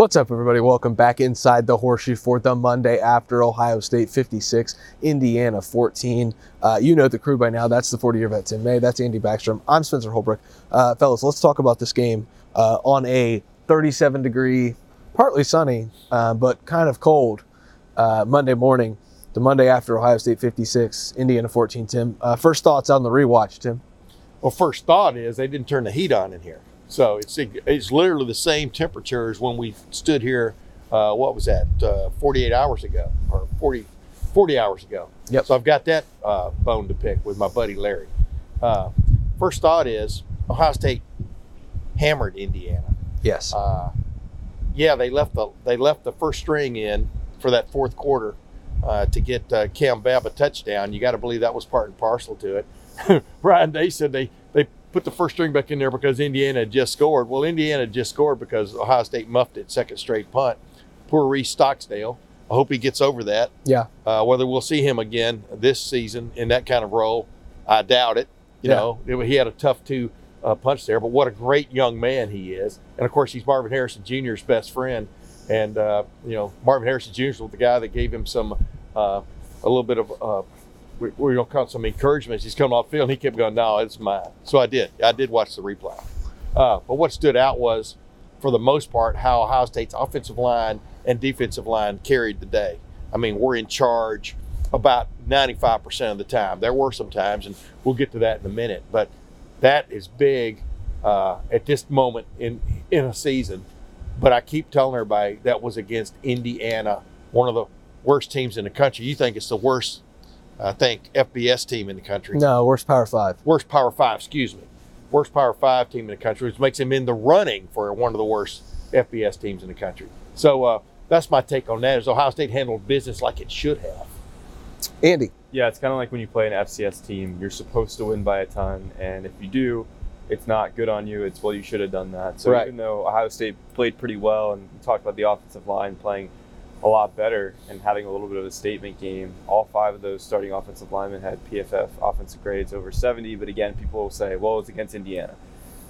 What's up, everybody? Welcome back inside the Horseshoe for the Monday after Ohio State 56, Indiana 14. Uh, you know the crew by now. That's the 40 year vet Tim May. That's Andy Backstrom. I'm Spencer Holbrook. Uh, fellas, let's talk about this game uh, on a 37 degree, partly sunny, uh, but kind of cold uh, Monday morning. The Monday after Ohio State 56, Indiana 14. Tim, uh, first thoughts on the rewatch, Tim? Well, first thought is they didn't turn the heat on in here. So it's it's literally the same temperature as when we stood here. Uh, what was that? Uh, 48 hours ago, or 40, 40 hours ago. Yep. So I've got that uh, bone to pick with my buddy Larry. Uh, first thought is Ohio State hammered Indiana. Yes. Uh, yeah, they left the they left the first string in for that fourth quarter uh, to get uh, Cam Babb a touchdown. You got to believe that was part and parcel to it. Ryan Day said they they put the first string back in there because Indiana just scored. Well, Indiana just scored because Ohio State muffed it second straight punt. Poor Reese Stocksdale. I hope he gets over that. yeah. Uh, whether we'll see him again this season in that kind of role, I doubt it. You Yeah. know, it- he had a tough two uh, punch there, but what a great young man he is. And of course, he's Marvin Harrison Jr.'s best friend. And, uh, you know, Marvin Harrison Jr. was the guy that gave him some, uh, a little bit of, we, we're going to call some encouragement. He's coming off field and he kept going, no, it's mine. So I did. I did watch the replay. Uh, but what stood out was, for the most part, how Ohio State's offensive line and defensive line carried the day. I mean, we're in charge about 95% of the time. There were some times, and we'll get to that in a minute, but that is big uh, at this moment in, in a season. But I keep telling everybody that was against Indiana, one of the worst teams in the country. You think it's the worst, I think, FBS team in the country No, worst Power Five. worst Power Five, excuse me, worst Power Five team in the country, which makes him in the running for one of the worst FBS teams in the country. So uh, that's my take on that. Is Ohio State handled business like it should have? Andy. Yeah, it's kind of like when you play an FCS team, you're supposed to win by a ton, and if you do, it's not good on you. It's well, you should have done that. So Right. even though Ohio State played pretty well, and we talked about the offensive line playing a lot better and having a little bit of a statement game, all five of those starting offensive linemen had PFF offensive grades over 70. But again, people will say, well, it's against Indiana.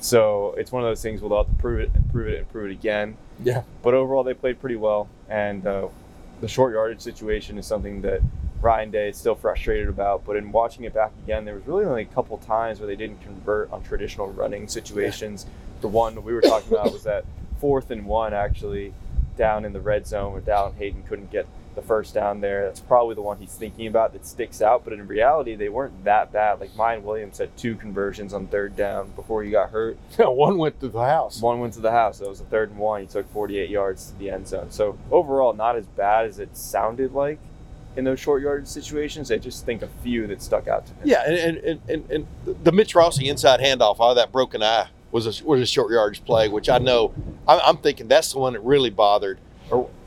So it's one of those things where they'll have to prove it and prove it and prove it again. Yeah. But overall, they played pretty well, and uh, the short yardage situation is something that Ryan Day is still frustrated about. But in watching it back again, there was really only a couple times where they didn't convert on traditional running situations. The one we were talking about was that fourth and one actually down in the red zone where Dallan Hayden couldn't get the first down there. That's probably the one he's thinking about that sticks out. But in reality, they weren't that bad. Like Miyan Williams had two conversions on third down before he got hurt. Yeah, one went to the house. One went to the house. That was a third and one. He took 48 yards to the end zone. So overall, not as bad as it sounded like in those short yardage situations. I just think a few that stuck out to me. Yeah, and and, and, and the Mitch Rossi inside handoff out of that broken eye was a, was a short yardage play, which I know I'm, I'm thinking that's the one that really bothered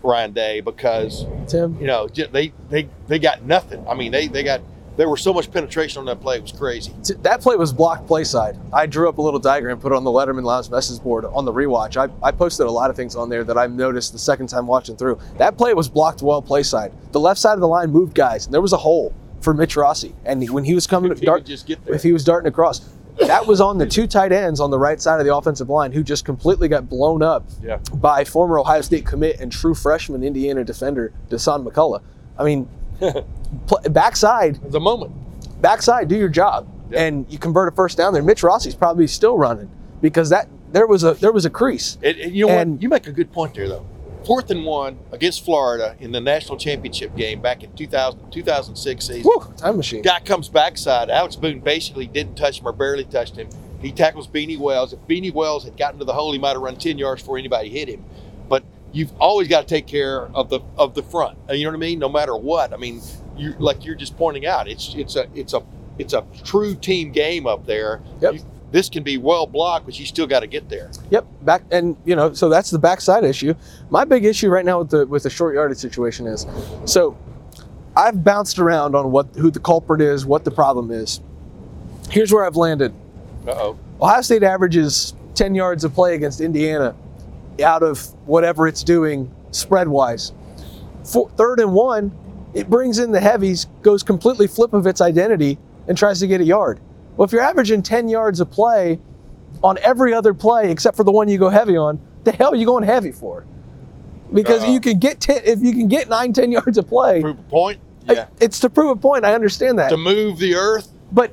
Ryan Day because Tim. you know they they they got nothing. I mean they they got there was so much penetration on that play it was crazy. That play was blocked play side. I drew up a little diagram, put it on the Lettermen Lounge message board on the rewatch. I, I posted a lot of things on there that I noticed the second time watching through. That play was blocked well play side. The left side of the line moved guys, and there was a hole for Mitch Rossi. And when he was coming, If he dart, just get there. if he was darting across, that was on the two tight ends on the right side of the offensive line who just completely got blown up Yeah. by former Ohio State commit and true freshman Indiana defender Dasan McCullough. I mean, backside The moment. backside, do your job, Yeah. and you convert a first down there. Mitch Rossi's probably still running because that there was a there was a crease. It, it- you know And- what? You make a good point there, though. Fourth and one against Florida in the national championship game back in 2000, 2006 season. Time machine. Guy comes backside. Alex Boone basically didn't touch him or barely touched him. He tackles Beanie Wells. If Beanie Wells had gotten to the hole, he might have run 10 yards before anybody hit him. But you've always got to take care of the of the front. You know what I mean? No matter what. I mean, you like you're just pointing out. It's it's a it's a it's a true team game up there. Yep. You- this can be well blocked, but you still got to get there. Yep, back and you know, so that's the backside issue. My big issue right now with the with the short yardage situation is, so I've bounced around on what who the culprit is, what the problem is. Here's where I've landed. Uh oh. Ohio State averages 10 yards of play against Indiana out of whatever it's doing spread wise. For third and one, it brings in the heavies, goes completely flip of its identity, and tries to get a yard. Well, if you're averaging 10 yards of play on every other play except for the one you go heavy on, the hell are you going heavy for? Because Uh, you can get 10, if you can get 9, 10 yards of play, Prove a point. Yeah. it's to prove a point. I understand that. to move the earth. But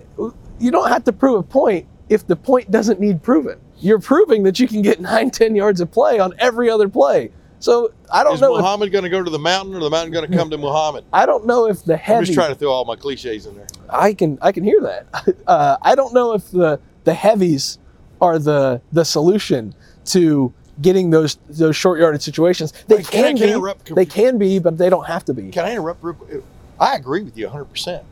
you don't have to prove a point if the point doesn't need proven. You're proving that you can get 9, 10 yards of play on every other play. So I don't Is know. If, Muhammad going to go to the mountain, or the mountain going to come to Muhammad? I don't know if the heavy. I'm just trying to throw all my cliches in there. I can I can hear that. Uh, I don't know if the the heavies are the the solution to getting those those short yardage situations. They Wait, can can, I be. interrupt? They can be, but they don't have to be. Can I interrupt? real quick? I agree with you 100%.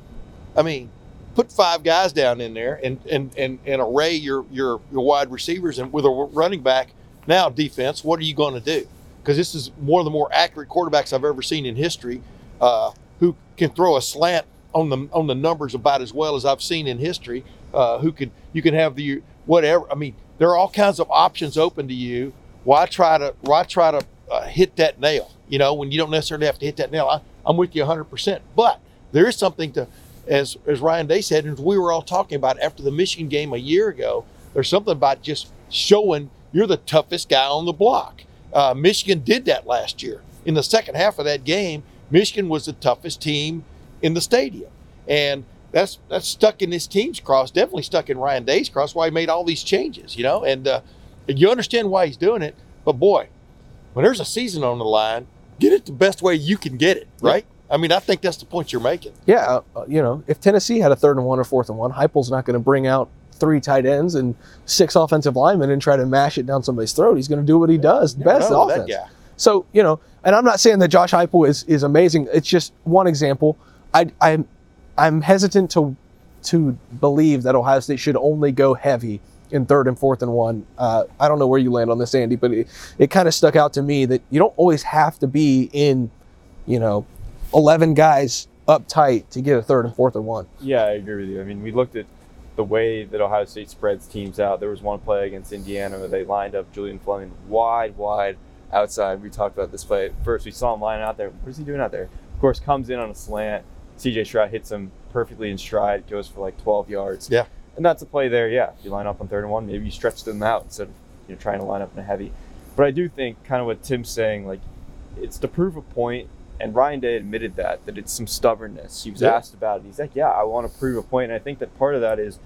I mean, put five guys down in there and and and, and array your, your your wide receivers and with a running back. Now defense, what are you going to do? Because this is one of the more accurate quarterbacks I've ever seen in history, uh, who can throw a slant on the on the numbers about as well as I've seen in history. Uh, who could you can have the whatever. I mean, there are all kinds of options open to you. Why try to why try to uh, hit that nail? You know, when you don't necessarily have to hit that nail. I, I'm with you 100. percent But there is something to, as as Ryan Day said, and we were all talking about after the Michigan game a year ago. There's something about just showing you're the toughest guy on the block. Uh, Michigan did that last year. In the second half of that game, Michigan was the toughest team in the stadium, and that's that's stuck in this team's cross. Definitely stuck in Ryan Day's cross. Why he made all these changes, you know, and uh, you understand why he's doing it. But boy, when there's a season on the line, get it the best way you can get it, right? I mean, I think that's the point you're making. Yeah, uh, you know, if Tennessee had a third and one or fourth and one, Heupel's not going to bring out three tight ends and six offensive linemen and try to mash it down somebody's throat. He's going to do what he does best, offense. So you know, and I'm not saying that Josh Heupel is is amazing. It's just one example. I I'm I'm hesitant to to believe that Ohio State should only go heavy in third and fourth and one. Uh, I don't know where you land on this, Andy, but it, it kind of stuck out to me that you don't always have to be in, you know, 11 guys up tight to get a third and fourth and one. Yeah, I agree with you. I mean, we looked at the way that Ohio State spreads teams out. There was one play against Indiana where they lined up Julian Fleming wide, wide outside. We talked about this play. First, we saw him lining out there. What is he doing out there? Of course, comes in on a slant. CJ Stroud hits him perfectly in stride, goes for like 12 yards. Yeah. And that's a play there, yeah. If you line up on third and one, maybe you stretch them out instead of you know, trying to line up in a heavy. But I do think kind of what Tim's saying, like, it's to prove a point, and Ryan Day admitted that, that it's some stubbornness. He was Yeah. asked about it. He's like, yeah, I want to prove a point. And I think that part of that is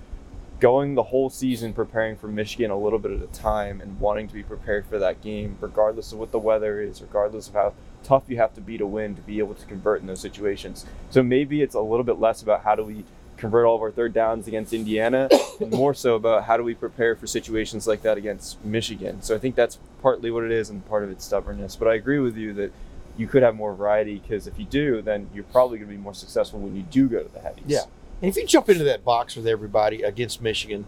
going the whole season preparing for Michigan a little bit at a time and wanting to be prepared for that game, regardless of what the weather is, regardless of how tough you have to be to win to be able to convert in those situations. So maybe it's a little bit less about how do we convert all of our third downs against Indiana and more so about how do we prepare for situations like that against Michigan. So I think that's partly what it is and part of its stubbornness. But I agree with you that you could have more variety because if you do, then you're probably going to be more successful when you do go to the heavies. Yeah. And if you jump into that box with everybody against Michigan,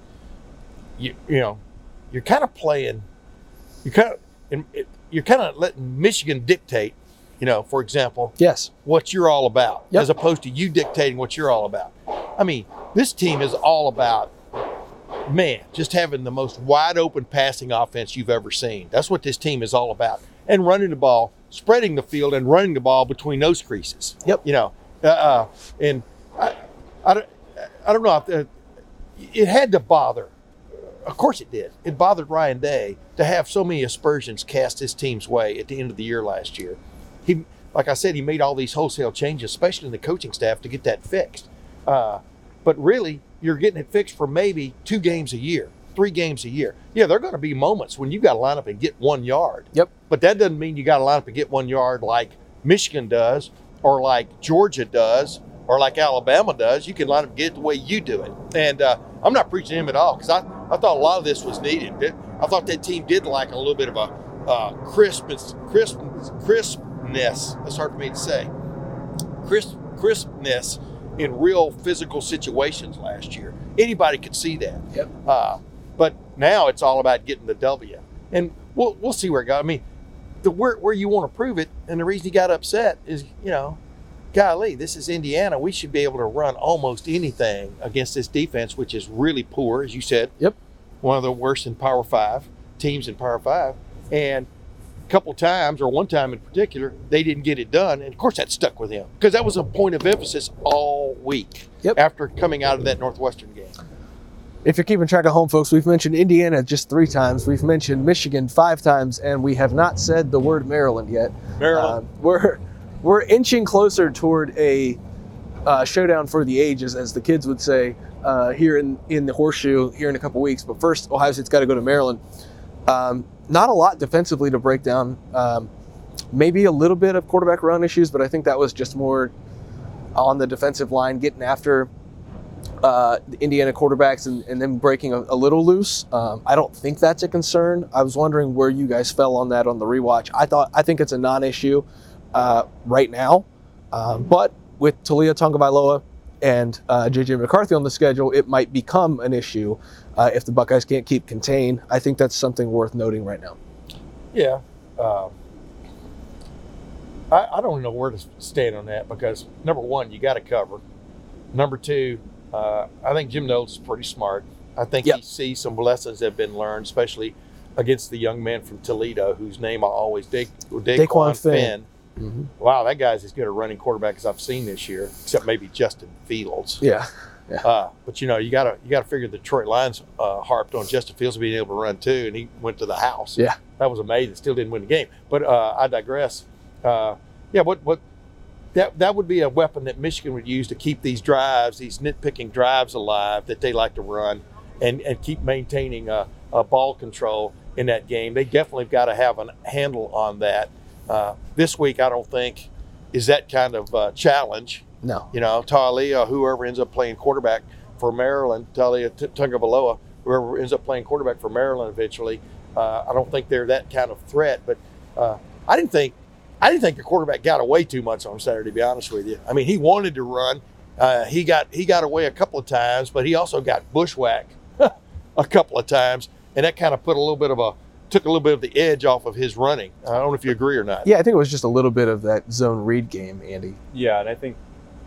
you you know, you're kind of playing. you kind of, you're kind of letting Michigan dictate. You know, for example, Yes. what you're all about, Yep. as opposed to you dictating what you're all about. I mean, this team is all about, man, just having the most wide open passing offense you've ever seen. That's what this team is all about. And running the ball, spreading the field, and running the ball between those creases. Yep. You know, uh, uh, and I, I, don't, I don't know. If, uh, it had to bother. Of course it did. It bothered Ryan Day to have so many aspersions cast his team's way at the end of the year last year. He, like I said, he made all these wholesale changes, especially in the coaching staff, to get that fixed. Uh, but really, you're getting it fixed for maybe two games a year, three games a year. Yeah, there are going to be moments when you got to line up and get one yard. Yep. But that doesn't mean you got to line up and get one yard like Michigan does, or like Georgia does, or like Alabama does. You can line up and get it the way you do it. And uh, I'm not preaching him at all because I, I thought a lot of this was needed. I thought that team did like a little bit of a uh, crispness, crisp, crispness. That's hard for me to say. Crisp, crispness in real physical situations last year. Anybody could see that. Yep. Uh, but now it's all about getting the W, and we'll we'll see where it goes. I mean, the where where you want to prove it, and the reason he got upset is you know, golly, this is Indiana. We should be able to run almost anything against this defense, which is really poor, as you said. Yep. One of the worst in Power Five teams in Power Five, and a couple times, or one time in particular, they didn't get it done, and of course that stuck with him because that was a point of emphasis all week. Yep. After coming out of that Northwestern game. If you're keeping track of home, folks, we've mentioned Indiana just three times. We've mentioned Michigan five times, and we have not said the word Maryland yet. Maryland. Uh, we're we're inching closer toward a uh, showdown for the ages, as the kids would say uh, here in in the horseshoe here in a couple weeks. But first, Ohio State's got to go to Maryland. Um, not a lot defensively to break down. Um, maybe a little bit of quarterback run issues, but I think that was just more on the defensive line, getting after uh, the Indiana quarterbacks and, and then breaking a, a little loose. Um, I don't think that's a concern. I was wondering where you guys fell on that on the rewatch. I thought I think it's a non-issue uh, right now, um, but with Taulia Tonga and uh, JJ McCarthy on the schedule, it might become an issue uh, if the Buckeyes can't keep contained. I think that's something worth noting right now. Yeah. Um, I, I don't know where to stand on that because number one, you got to cover. Number two, uh, I think Jim Knowles is pretty smart. I think Yep. he sees some lessons that have been learned, especially against the young man from Toledo, whose name I always Da- Dequan, Dequan Finn. Finn. Mm-hmm. Wow, that guy's as good a running quarterback as I've seen this year, except maybe Justin Fields. Yeah, Uh, but you know, you gotta you gotta figure the Detroit Lions uh, harped on Justin Fields being able to run too, and he went to the house. Yeah. that was amazing. Still didn't win the game, but uh, I digress. Uh, yeah, what what that that would be a weapon that Michigan would use to keep these drives, these nitpicking drives alive that they like to run, and and keep maintaining a, a ball control in that game. They definitely got to have a handle on that. Uh, this week, I don't think is that kind of uh, challenge no, you know, Taulia, whoever ends up playing quarterback for Maryland, Taulia T- Tungavaloa, whoever ends up playing quarterback for Maryland eventually, uh, I don't think they're that kind of threat. But uh, I didn't think, I didn't think the quarterback got away too much on Saturday. To be honest with you, I mean, he wanted to run. Uh, he got he got away a couple of times, but he also got bushwhacked a couple of times, and that kind of put a little bit of a took a little bit of the edge off of his running. I don't know if you agree or not. yeah, I think it was just a little bit of that zone read game, Andy. Yeah, and I think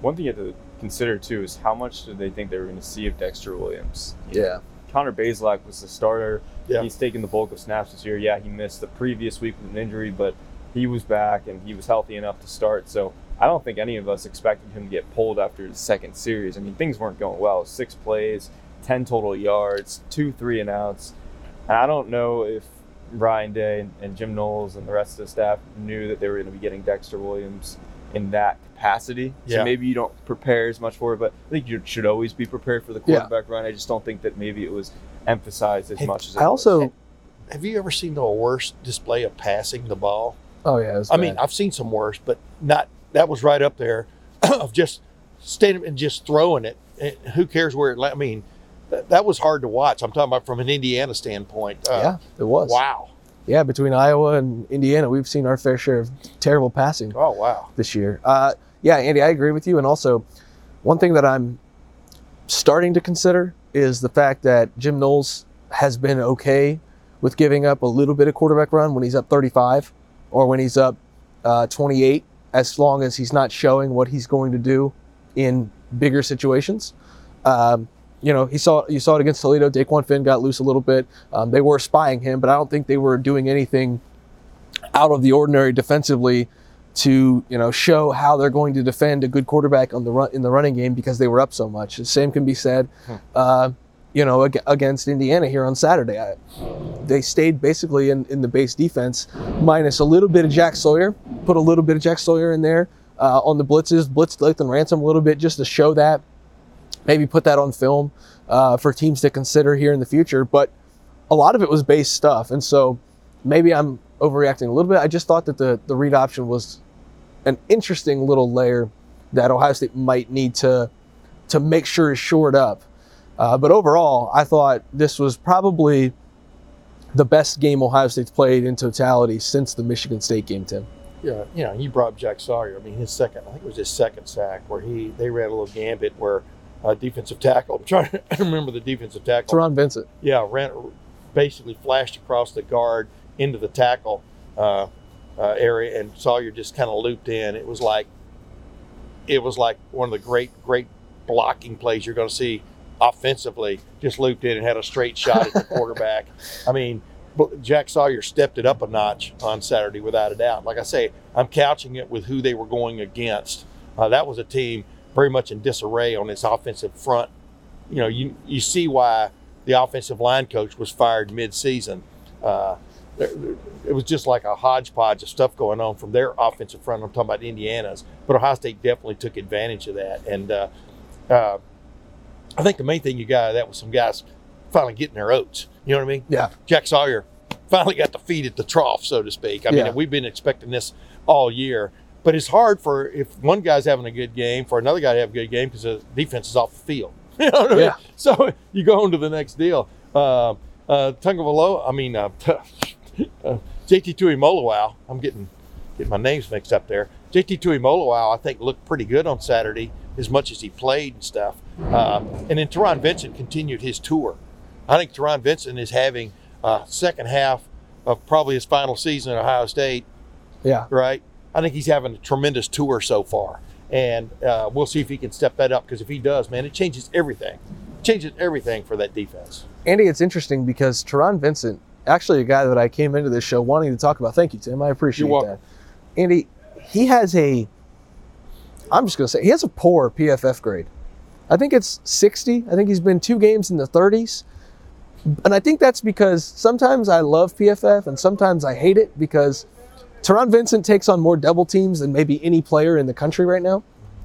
one thing you have to consider too is how much did they think they were going to see of Dexter Williams? Yeah, Connor Bazelak was the starter. Yeah. He's taken the bulk of snaps this year. Yeah, he missed the previous week with an injury, but he was back and he was healthy enough to start. So I don't think any of us expected him to get pulled after the second series. I mean, things weren't going well. Six plays, 10 total yards, two three and outs. And I don't know if Ryan Day and, and Jim Knowles and the rest of the staff knew that they were going to be getting Dexter Williams in that capacity. Yeah. So maybe you don't prepare as much for it, but I think you should always be prepared for the Yeah. quarterback run. I just don't think that maybe it was emphasized as much as it I was. also. Have you ever seen the worst display of passing the ball? Oh yeah, I mean. I've seen some worse, but not that was right up there of just standing and just throwing it. And who cares where it? I mean, that, that was hard to watch. I'm talking about from an Indiana standpoint. Uh, yeah, it was. Wow. Yeah, between Iowa and Indiana, we've seen our fair share of terrible passing Oh wow. this year. Uh, yeah, Andy, I agree with you. And also, one thing that I'm starting to consider is the fact that Jim Knowles has been okay with giving up a little bit of quarterback run when he's up 35 or when he's up uh, 28, as long as he's not showing what he's going to do in bigger situations. Um, you know, he saw you saw it against Toledo. Dequan Finn got loose a little bit. Um, they were spying him, but I don't think they were doing anything out of the ordinary defensively to you know show how they're going to defend a good quarterback on the run in the running game because they were up so much. The same can be said, uh, you know, against Indiana here on Saturday. I, they stayed basically in, in the base defense, minus a little bit of Jack Sawyer. Put a little bit of Jack Sawyer in there uh, on the blitzes, blitzed Lathan Ransom a little bit just to show that. Maybe put that on film uh, for teams to consider here in the future. But a lot of it was base stuff, and so maybe I'm overreacting a little bit. I just thought that the the read option was an interesting little layer that Ohio State might need to to make sure is shored up. Uh, but overall, I thought this was probably the best game Ohio State's played in totality since the Michigan State game, Tim. Yeah, you know, you brought Jack Sawyer. I mean, his second, I think it was his second sack where he they ran a little gambit where uh, defensive tackle. I'm trying to remember the defensive tackle. Taron Vincent. Yeah, ran basically flashed across the guard into the tackle uh, uh, area, and Sawyer just kind of looped in. It was like it was like one of the great great blocking plays you're going to see offensively. Just looped in and had a straight shot at the quarterback. I mean. Jack Sawyer stepped it up a notch on Saturday without a doubt. Like I say, I'm couching it with who they were going against. Uh, that was a team very much in disarray on its offensive front. You know, you you see why the offensive line coach was fired mid-season. Uh, there- it was just like a hodgepodge of stuff going on from their offensive front. I'm talking about Indiana's, but Ohio State definitely took advantage of that. And uh, uh, I think the main thing you got that was some guys finally getting their oats. You know what I mean? Yeah. Jack Sawyer finally got the feet at the trough, so to speak. I mean, we've been expecting this all year, but it's hard for if one guy's having a good game for another guy to have a good game because the defense is off the field. You know what I mean? Yeah. So you go on to the next deal. Uh, uh, Tungavaloa, I mean, uh, uh, JT Tuimoloau, I'm getting getting my names mixed up there. JT Tuimoloau, I think, looked pretty good on Saturday as much as he played and stuff. Uh, and then Taron Vincent continued his tour. I think Taron Vincent is having a second half of probably his final season at Ohio State, Yeah. right? I think he's having a tremendous tour so far. And uh, we'll see if he can step that up because if he does, man, it changes everything. changes everything for that defense. Andy, it's interesting because Taron Vincent, actually a guy that I came into this show wanting to talk about. Thank you, Tim. I appreciate that. Andy, he has a, I'm just going to say, he has a poor PFF grade. I think it's 60. I think he's been two games in the 30s. And I think that's because sometimes I love PFF and sometimes I hate it because Taron Vincent takes on more double teams than maybe any player in the country right now,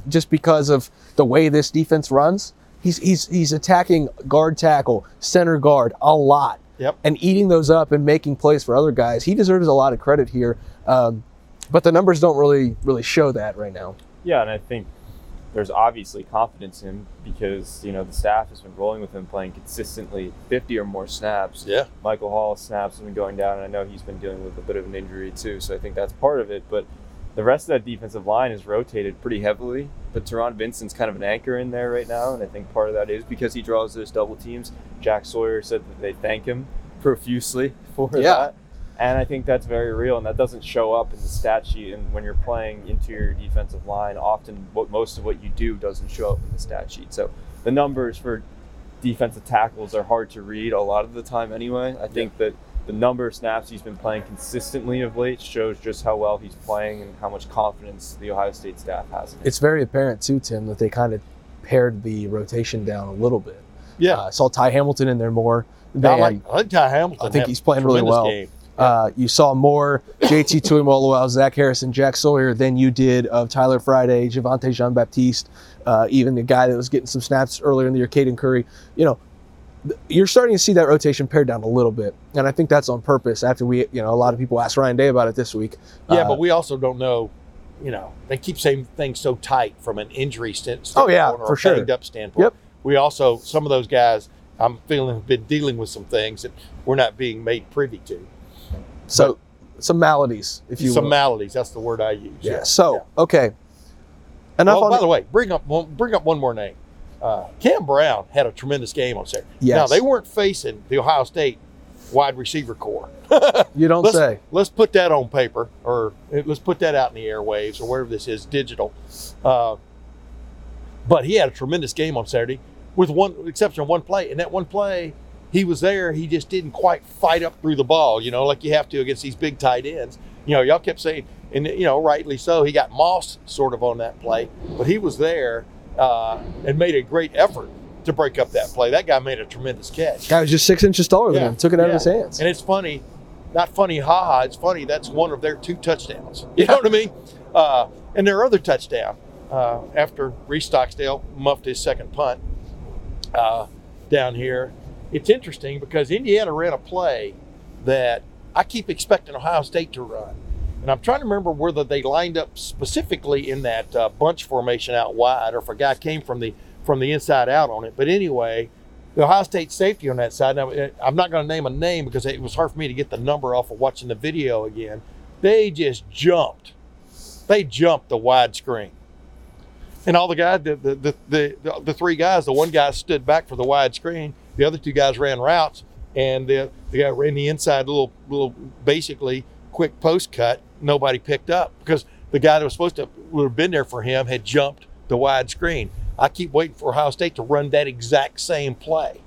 just because of the way this defense runs. He's he's he's attacking guard tackle, center guard a lot, Yep. and eating those up and making plays for other guys. He deserves a lot of credit here, um, but the numbers don't really really show that right now. Yeah, and I think there's obviously confidence in him because you know the staff has been rolling with him playing consistently 50 or more snaps. Yeah. Michael Hall snaps have been going down, and I know he's been dealing with a bit of an injury too, so I think that's part of it. But the rest of that defensive line is rotated pretty heavily. But Taron Vincent's kind of an anchor in there right now, and I think part of that is because he draws those double teams. Jack Sawyer said that they thank him profusely for Yeah. that. And I think that's very real, and that doesn't show up in the stat sheet. And when you're playing interior defensive line, often what most of what you do doesn't show up in the stat sheet. So the numbers for defensive tackles are hard to read a lot of the time anyway. I think that the number of snaps he's been playing consistently of late shows just how well he's playing and how much confidence the Ohio State staff has in him. It's very apparent too, Tim, that they kind of pared the rotation down a little bit. Yeah. Uh, I saw Ty Hamilton in there more. I like, I like Ty Hamilton. I think he's playing really well. game. Uh, you saw more JT Tuimoloau, Zach Harrison, Jack Sawyer than you did of Tyler Friday, Javontae Jean-Baptiste, uh, even the guy that was getting some snaps earlier in the year, Caden Curry. You know, you're starting to see that rotation pared down a little bit, and I think that's on purpose. After we, you know, a lot of people asked Ryan Day about it this week. Yeah, Uh, but we also don't know. You know, they keep saying things so tight from an injury st- Oh, yeah, standpoint or for sure. banged up standpoint. Yep. We also some of those guys I'm feeling have been dealing with some things that we're not being made privy to. So some maladies, if you some will. maladies. That's the word I use. yeah. So okay, enough Oh, by it. the way, bring up one, bring up one more name. Uh, Cam Brown had a tremendous game on Saturday. Now they weren't facing the Ohio State wide receiver corps. You don't let's, say. Let's put that on paper, or uh, let's put that out in the airwaves, or wherever this is, digital. Uh, but he had a tremendous game on Saturday, with one exception of one play, and that one play, he was there. He just didn't quite fight up through the ball, you know, like you have to against these big tight ends. You know, y'all kept saying, and you know, rightly so. He got Moss sort of on that play, but he was there uh, and made a great effort to break up that play. That guy made a tremendous catch. Guy was just six inches taller than Yeah, him. Took it out yeah. of his hands. And it's funny, not funny, haha. It's funny. That's one of their two touchdowns. You know what I mean? Uh, and their other touchdown uh, after Reese Stocksdale muffed his second punt uh, down here. It's interesting because Indiana ran a play that I keep expecting Ohio State to run. And I'm trying to remember whether they lined up specifically in that uh, bunch formation out wide, or if a guy came from the from the inside out on it. But anyway, the Ohio State safety on that side. Now, eh, I'm not going to name a name because it was hard for me to get the number off of watching the video again. They just jumped. They jumped the wide screen. And all the guys, the the, the the the three guys, the one guy stood back for the wide screen. The other two guys ran routes, and the the guy ran the inside little little basically quick post cut. Nobody picked up because the guy that was supposed to would have been there for him had jumped the wide screen. I keep waiting for Ohio State to run that exact same play,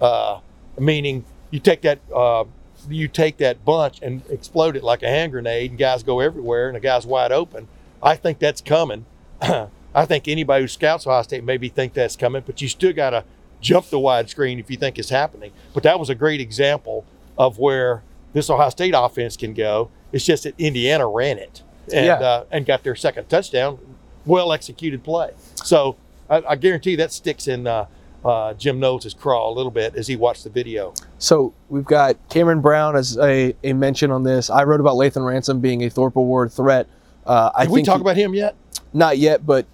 uh, meaning you take that uh, you take that bunch and explode it like a hand grenade, and guys go everywhere, and the guy's wide open. I think that's coming. I think anybody who scouts Ohio State maybe think that's coming, but you still got to jump the wide screen if you think it's happening. But that was a great example of where this Ohio State offense can go. It's just that Indiana ran it and Yeah. uh, and got their second touchdown. Well executed play. So I, I guarantee that sticks in uh, uh, Jim Knowles' craw a little bit as he watched the video. So we've got Cameron Brown as a, a mention on this. I wrote about Lathan Ransom being a Thorpe Award threat. Uh, I Did we talk he- about him yet? not yet, but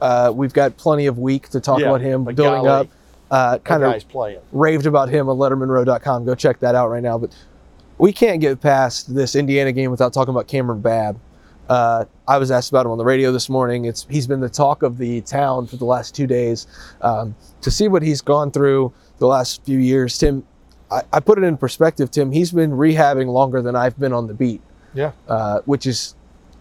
uh, we've got plenty of week to talk Yeah, about him building golly, up. Uh, kind of raved about him on LettermenRow.com. Go check that out right now. But we can't get past this Indiana game without talking about Cameron Babb. Uh, I was asked about him on the radio this morning. It's he's been the talk of the town for the last two days. Um, to see what he's gone through the last few years, Tim, I, I put it in perspective. Tim, he's been rehabbing longer than I've been on the beat, Yeah. uh, which is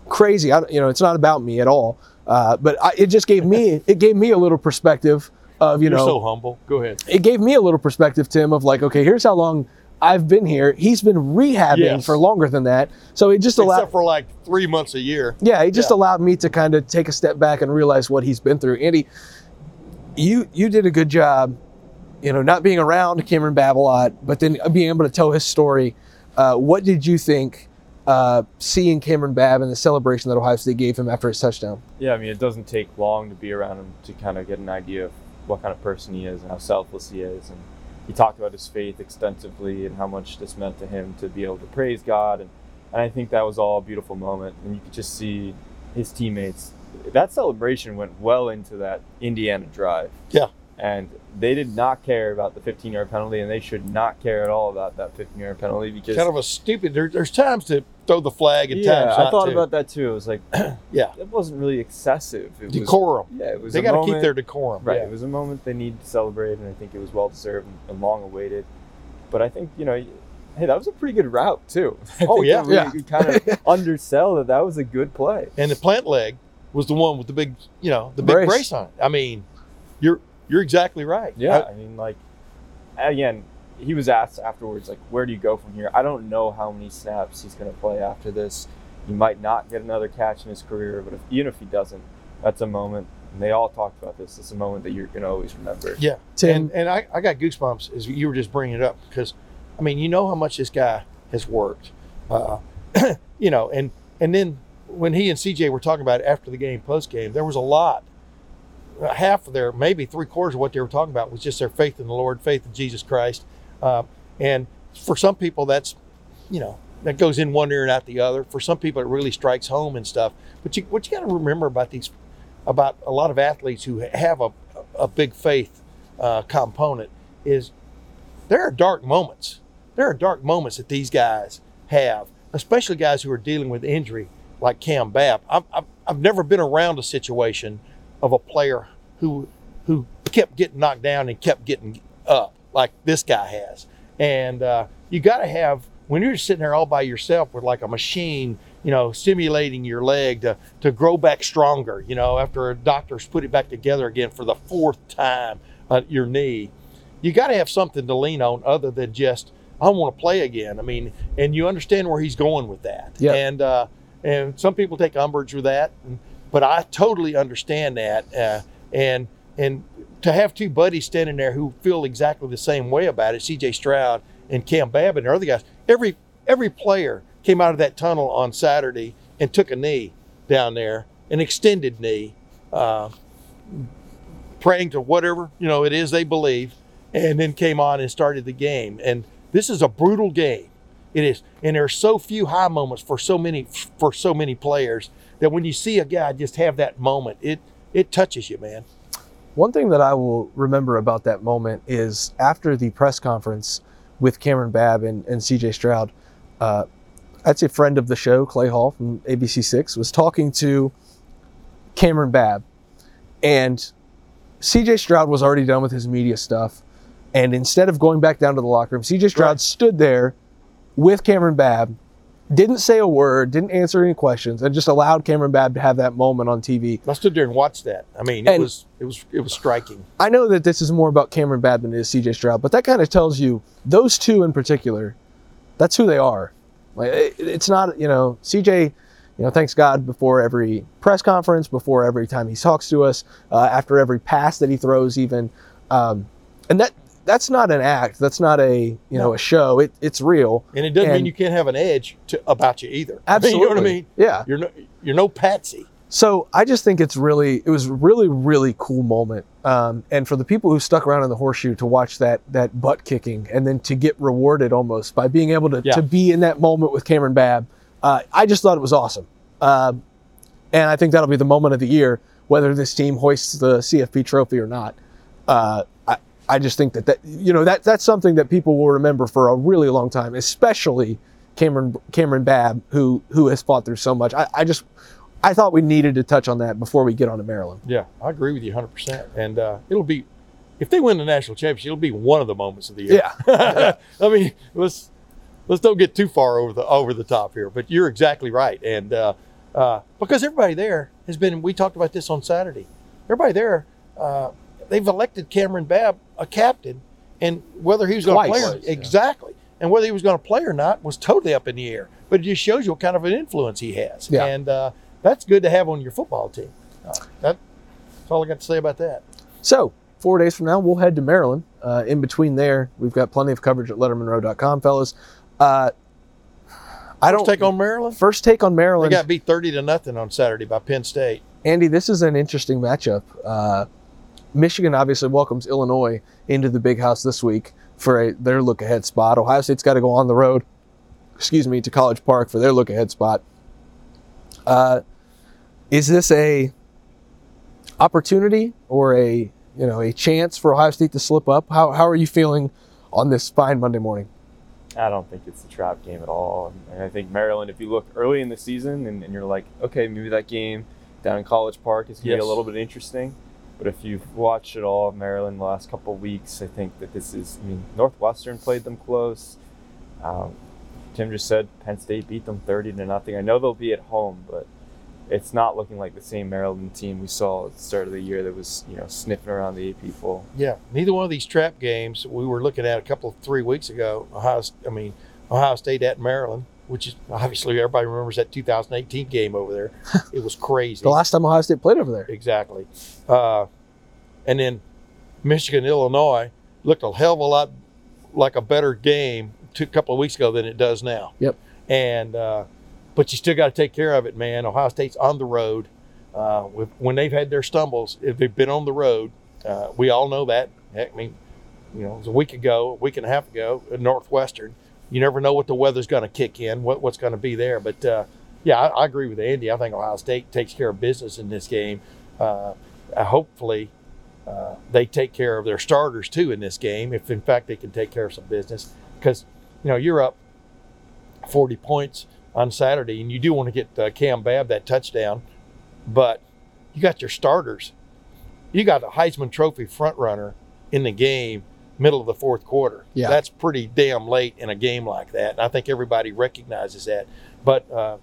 crazy. I, you know, it's not about me at all. Uh, but I, it just gave me it gave me a little perspective of you You're know so humble. Go ahead. it gave me a little perspective, Tim, of like, okay, here's how long I've been here. He's been rehabbing Yes. for longer than that. So it just allowed, Except for like three months a year. yeah, it just Yeah. allowed me to kind of take a step back and realize what he's been through. Andy, you you did a good job, you know, not being around Cameron Babb a lot, but then being able to tell his story. Uh, what did you think uh, seeing Cameron Babb and the celebration that Ohio State gave him after his touchdown? Yeah, I mean, it doesn't take long to be around him to kind of get an idea of what kind of person he is and how selfless he is. And he talked about his faith extensively and how much this meant to him to be able to praise God. And, and I think that was all a beautiful moment. And you could just see his teammates. That celebration went well into that Indiana drive. Yeah. And they did not care about the 15 yard penalty, and they should not care at all about that 15 yard penalty because Kind of a stupid. There, there's times to throw the flag and yeah, times I thought to. about that too. It was like, Yeah. it wasn't really excessive. It was, decorum. yeah, it was. They got to keep their decorum. Right. Yeah. It was a moment they needed to celebrate, and I think it was well deserved and, long awaited. But I think you know, hey, that was a pretty good route too. I Oh, yeah. we Yeah. could kind of undersell that that was a good play. And the plant leg was the one with the big, you know, the big Brace. brace, on it. I mean, you're you're exactly right. Yeah, I- I mean, like again, he was asked afterwards, like, where do you go from here? I don't know how many snaps he's going to play after this. He might not get another catch in his career, but if, even if he doesn't, that's a moment. And they all talked about this. It's a moment that you're going to always remember. yeah. Tim, And and I, I got goosebumps as you were just bringing it up because, I mean, you know how much this guy has worked, uh, you know, and and then when he and CJ were talking about it after the game, post game, there was a lot. Uh, Half of their, maybe three quarters of what they were talking about was just their faith in the Lord, faith in Jesus Christ, uh, and for some people that's, you know, that goes in one ear and out the other. For some people, it really strikes home and stuff. But you, what you got to remember about these, about a lot of athletes who have a, a big faith uh, component is there are dark moments. There are dark moments that these guys have, especially guys who are dealing with injury like Cam Babb. I've, I've, I've never been around a situation of a player who who kept getting knocked down and kept getting up like this guy has. And uh, you got to have when you're sitting there all by yourself with like a machine, you know, stimulating your leg to to grow back stronger. You know, after a doctor's put it back together again for the fourth time, uh, your knee. You got to have something to lean on other than just I want to play again. I mean, and you understand where he's going with that. Yeah. And uh, and some people take umbrage with that, and, but I totally understand that. Uh, and and to have two buddies standing there who feel exactly the same way about it, C.J. Stroud and Cam Babb and other guys, every every player came out of that tunnel on Saturday and took a knee down there, an extended knee, uh, praying to whatever you know it is they believe, and then came on and started the game. And this is a brutal game. It is, and there are so few high moments for so many for so many players that when you see a guy just have that moment, it it touches you, man. One thing that I will remember about that moment is after the press conference with Cameron Babb and, and CJ Stroud, uh, that's a friend of the show, Clay Hall from ABC6, was talking to Cameron Babb. And CJ Stroud was already done with his media stuff. And instead of going back down to the locker room, CJ Stroud Right. stood there with Cameron Babb, didn't say a word, didn't answer any questions, and just allowed Cameron Babb to have that moment on TV. I stood there and watched that. I mean, it And- was it was it was striking. I know that this is more about Cameron Babb than it is CJ Stroud, but that kind of tells you those two in particular, that's who they are. Like it, it's not, you know, CJ, you know, thanks God before every press conference, before every time he talks to us, uh, after every pass that he throws, even, um, and that that's not an act. That's not a you know a show. It, it's real. And it doesn't And- mean you can't have an edge to, about you either. Absolutely. you know what I mean? Yeah. You're no you're no patsy. So I just think it's really, it was really, really cool moment. Um, and for the people who stuck around in the horseshoe to watch that that butt kicking and then to get rewarded almost by being able to, Yeah. to be in that moment with Cameron Babb, uh, I just thought it was awesome. Um, and I think that'll be the moment of the year, whether this team hoists the CFP trophy or not. Uh, I, I just think that, that you know that that's something that people will remember for a really long time, especially Cameron Cameron Babb, who who has fought through so much. I, I just I thought we needed to touch on that before we get on to Maryland. Yeah, I agree with you 100. percent And uh, it'll be if they win the national championship, it'll be one of the moments of the year. Yeah. I mean, let's let's don't get too far over the over the top here. But you're exactly right, and uh, uh, because everybody there has been. We talked about this on Saturday. Everybody there, uh, they've elected Cameron Babb a captain, and whether he was going to play or, yeah. exactly, and whether he was going to play or not was totally up in the air. But it just shows you what kind of an influence he has, Yeah. and uh, that's good to have on your football team. Uh, that's all I got to say about that. So four days from now, we'll head to Maryland. Uh, in between there, we've got plenty of coverage at LettermenRow.com, fellas. Uh, I don't First take on Maryland. first take on Maryland. They got beat thirty to nothing on Saturday by Penn State. Andy, this is an interesting matchup. Uh, Michigan obviously welcomes Illinois into the big house this week for a, their look ahead spot. Ohio State's got to go on the road, excuse me, to College Park for their look ahead spot. Uh, is this a opportunity or a you know a chance for Ohio State to slip up? How, how are you feeling on this fine Monday morning? I don't think it's a trap game at all. And I think Maryland, if you look early in the season and, and you're like, okay, maybe that game down in College Park is going to Yes. be a little bit interesting. But if you've watched it all Maryland the last couple weeks, I think that this is, I mean, Northwestern played them close. Um, Tim just said Penn State beat them 30 to nothing. I know they'll be at home, but it's not looking like the same Maryland team we saw at the start of the year that was, you know, sniffing around the AP poll. Yeah, neither one of these trap games we were looking at a couple of three weeks ago. Ohio, I mean Ohio State at Maryland, which is obviously everybody remembers that 2018 game over there. It was crazy. The last time Ohio State played over there. exactly. Uh, and then Michigan Illinois looked a hell of a lot like a better game two, a couple of weeks ago than it does now. Yep. And uh, but you still got to take care of it, man. Ohio State's on the road. Uh, with, when they've had their stumbles, if they've been on the road, uh, we all know that. Heck, I mean, you know, it was a week ago, a week and a half ago Northwestern. You never know what the weather's going to kick in, what, what's going to be there. But uh, yeah, I, I agree with Andy. I think Ohio State takes care of business in this game. Uh, hopefully, uh, they take care of their starters too in this game, if in fact they can take care of some business. Because you know you're up 40 points on Saturday, and you do want to get uh, Cam Babb that touchdown, but you got your starters. You got a Heisman Trophy front runner in the game, middle of the fourth quarter. Yeah. that's pretty damn late in a game like that, and I think everybody recognizes that. But uh,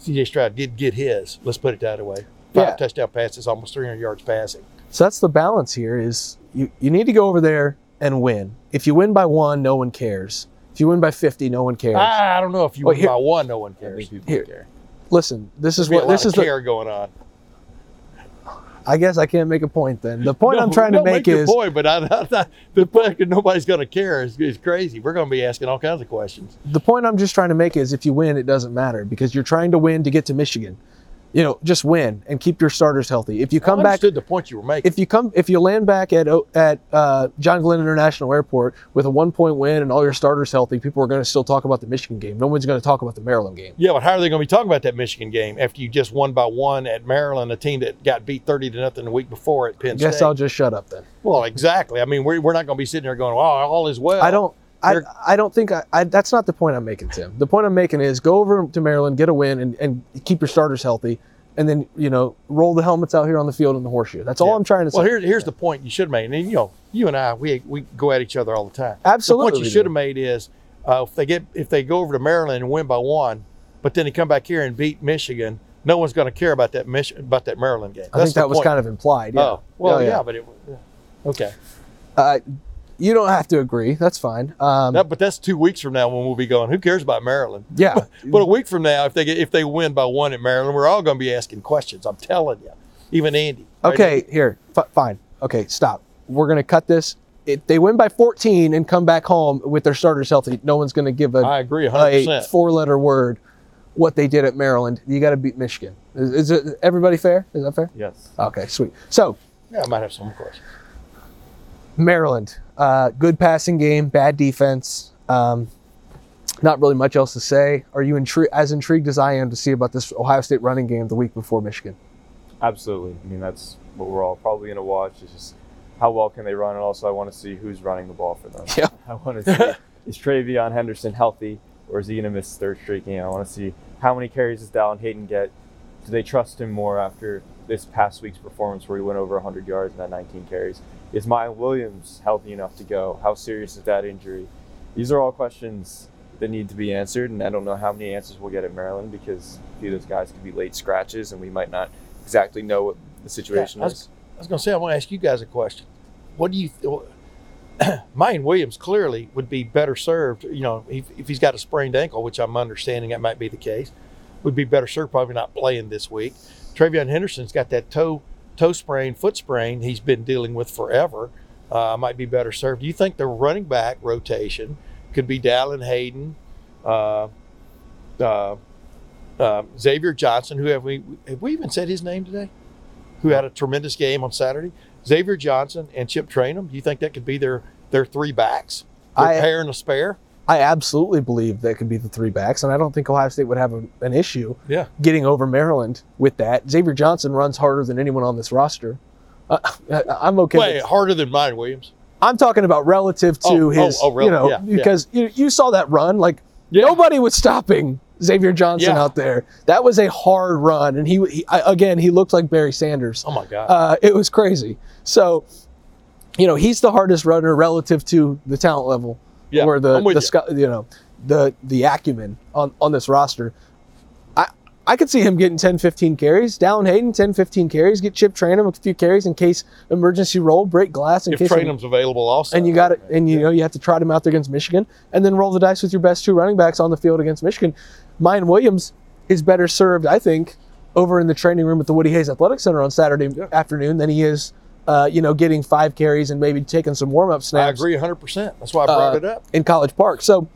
C.J. Stroud did get his. Let's put it that way. Five Yeah. touchdown passes, almost 300 yards passing. So that's the balance here is you, you need to go over there and win. If you win by one, no one cares. If you win by 50, no one cares. I don't know if you Well, win here- by one, no one cares. Here. care. Listen, this is what this of is the, care going on. I guess I can't make a point then. The point I'm trying to no, make, your is point, but I, I, I, the fact that nobody's going to care is, is crazy. We're going to be asking all kinds of questions. the point I'm just trying to make is if you win, it doesn't matter because you're trying to win to get to Michigan. You know, just win and keep your starters healthy. If you come I back understood the point you were making. if you come if you land back at at uh, John Glenn International Airport with a one point win and all your starters healthy, people are going to still talk about the Michigan game. No one's going to talk about the Maryland game. yeah, but how are they going to be talking about that Michigan game after you just won by one at Maryland, a team that got beat thirty to nothing the week before at Penn I guess State? I'll just shut up then. well, exactly. I mean, we're, we're not going to be sitting there going, "Oh, all is well." I don't. I, I don't think I, I, that's not the point I'm making, Tim. The point I'm making is go over to Maryland, get a win, and, and keep your starters healthy. and then you know roll the helmets out here on the field in the horseshoe. That's all Yeah. I'm trying to say. Well, here, here's the point you should make. And you know, you and I, we we go at each other all the time. Absolutely The point you should have made is uh, if they get if they go over to Maryland and win by one, but then they come back here and beat Michigan, no one's going to care about that Mich- about that Maryland game. I think that was kind of implied. Yeah. Oh, well, Yeah, yeah, yeah. but it. yeah. Okay, Uh, you don't have to agree. That's fine. Um, That- but that's two weeks from now when we'll be going. Who cares about Maryland? yeah. But a week from now, if they get if they win by one at Maryland, we're all going to be asking questions. I'm telling you, even Andy. Right, Okay, Andy? here. F- fine. Okay, stop. We're gonna cut this. If they win by 14 and come back home with their starters healthy, no one's gonna give a, I agree 100. a percent four-letter word what they did at Maryland. You got to beat Michigan. Is, is it everybody fair? Is that fair? Yes. Okay, sweet. So Yeah, I might have some questions. Maryland, uh, good passing game, bad defense. Um, not really much else to say. Are you intri- as intrigued as I am to see about this Ohio State running game the week before Michigan? Absolutely. I mean, that's what we're all probably going to watch. Is just how well can they run, and also I want to see who's running the ball for them. Yeah. I want to see is TreVeyon Henderson healthy, or is he going to miss third straight game? I want to see how many carries does Dallan Hayden get. Do they trust him more after this past week's performance where he went over 100 yards and had 19 carries? Is Miyan Williams healthy enough to go? How serious is that injury? These are all questions that need to be answered, and I don't know how many answers we'll get at Maryland because a few of those guys could be late scratches, and we might not exactly know what the situation Yeah, I is. I was going to say, I want to ask you guys a question. What do you, th- Miyan Williams clearly would be better served, you know, if, if he's got a sprained ankle, which I'm understanding that might be the case, would be better served probably not playing this week. TreVeyon Henderson's got that toe toe sprain, foot sprain he's been dealing with forever. Uh, might be better served. Do you think the running back rotation could be Dallan Hayden, uh, uh, uh, Xavier Johnson, who have we have we even said his name today? Who had a tremendous game on Saturday? Xavier Johnson and Chip Trainum. Do you think that could be their their three backs? Their I- pair and a spare? I absolutely believe that could be the three backs, and I don't think Ohio State would have a, an issue Yeah. getting over Maryland with that. Xavier Johnson runs harder than anyone on this roster. Uh, I, I'm okay. Wait, with- harder than Miyan Williams. I'm talking about relative to Oh, oh, his, oh, really? you know, Yeah, yeah. because you, you saw that run. Like Yeah. nobody was stopping Xavier Johnson Yeah. out there. That was a hard run, and he, he I, again he looked like Barry Sanders. Oh my God. Uh, it was crazy. So, you know, he's the hardest runner relative to the talent level Yeah, or the the you. you know the the acumen on on this roster. I I could see him getting 10, 15 carries. Dallan Hayden 10, 15 carries. Get Chip Trainum a few carries in case emergency roll, break glass in if case. Trainum's available, also. and you got it, and you know you have to trot him out there against Michigan, and then roll the dice with your best two running backs on the field against Michigan. Miyan Williams is better served, I think, over in the training room at the Woody Hayes Athletic Center on Saturday Yeah. afternoon than he is, uh, you know, getting five carries and maybe taking some warm up snaps. I agree 100. percent That's why I brought Uh, it up. in College Park. So,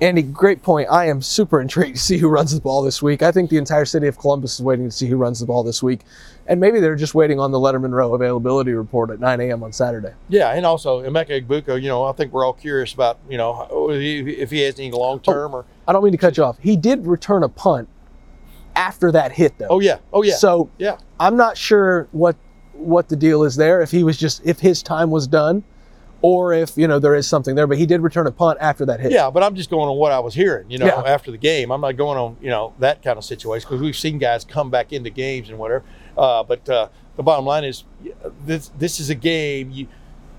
Andy, great point. I am super intrigued to see who runs the ball this week. I think the entire city of Columbus is waiting to see who runs the ball this week, and maybe they're just waiting on the Lettermen Row availability report at 9 a.m. on Saturday. Yeah, and also Emeka Egbuka. You know, I think we're all curious about you know if he has any long term or. I don't mean to cut you off. He did return a punt after that hit, though. Oh yeah. Oh yeah. So yeah. I'm not sure what what the deal is there. If he was just if his time was done, or if you know there is something there. But he did return a punt after that hit. Yeah, but I'm just going on what I was hearing, you know, Yeah. after the game. I'm not going on, you know, that kind of situation because we've seen guys come back into games and whatever. Uh, but uh, the bottom line is, this this is a game. You,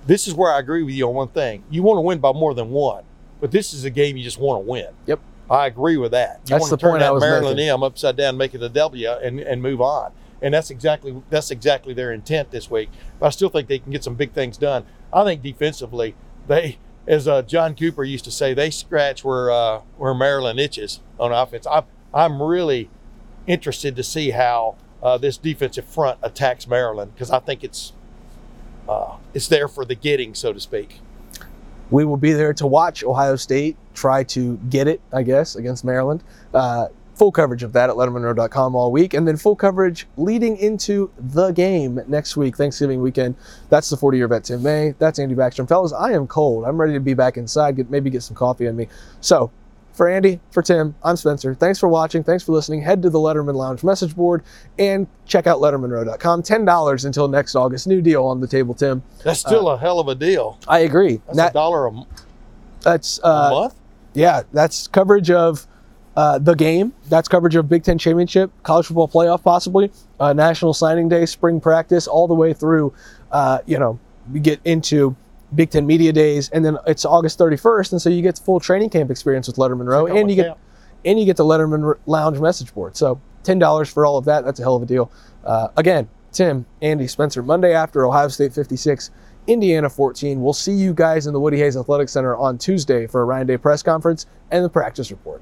this is where I agree with you on one thing. You want to win by more than one, but this is a game you just want to win. Yep. I agree with that. You That's want the to turn point I that was Maryland making. M upside down, make it a W, and and move on. And that's exactly that's exactly their intent this week. But I still think they can get some big things done. I think defensively, they, as uh, John Cooper used to say, they scratch where uh, where Maryland itches on offense. I'm I'm really interested to see how uh, this defensive front attacks Maryland because I think it's uh, it's there for the getting, so to speak. We will be there to watch Ohio State try to get it, I guess, against Maryland. Uh, full coverage of that at LettermenRow.com all week, and then full coverage leading into the game next week, Thanksgiving weekend. That's the 40 year vet Tim May. That's Andy Backstrom. Fellas, I am cold. I'm ready to be back inside, get, maybe get some coffee on me. So, for Andy, for Tim, I'm Spencer. Thanks for watching. Thanks for listening. Head to the Lettermen Lounge message board and check out LettermenRow.com. $10 until next August. New deal on the table, Tim. That's still a hell of a deal. I agree. That's That- a dollar a, m- that's a uh, month. yeah, that's coverage of uh, the game. That's coverage of Big Ten championship, college football playoff, possibly uh, national signing day, spring practice, all the way through. Uh, you know, we get into Big Ten media days, and then it's August 31st, and so you get full training camp experience with Lettermen Row, and you get and you get the Lettermen Lounge message board. So ten dollars for all of that. That's a hell of a deal. Uh, again, Tim, Andy, Spencer, Monday after Ohio State 56, Indiana 14. We'll see you guys in the Woody Hayes Athletic Center on Tuesday for a Ryan Day press conference and the practice report.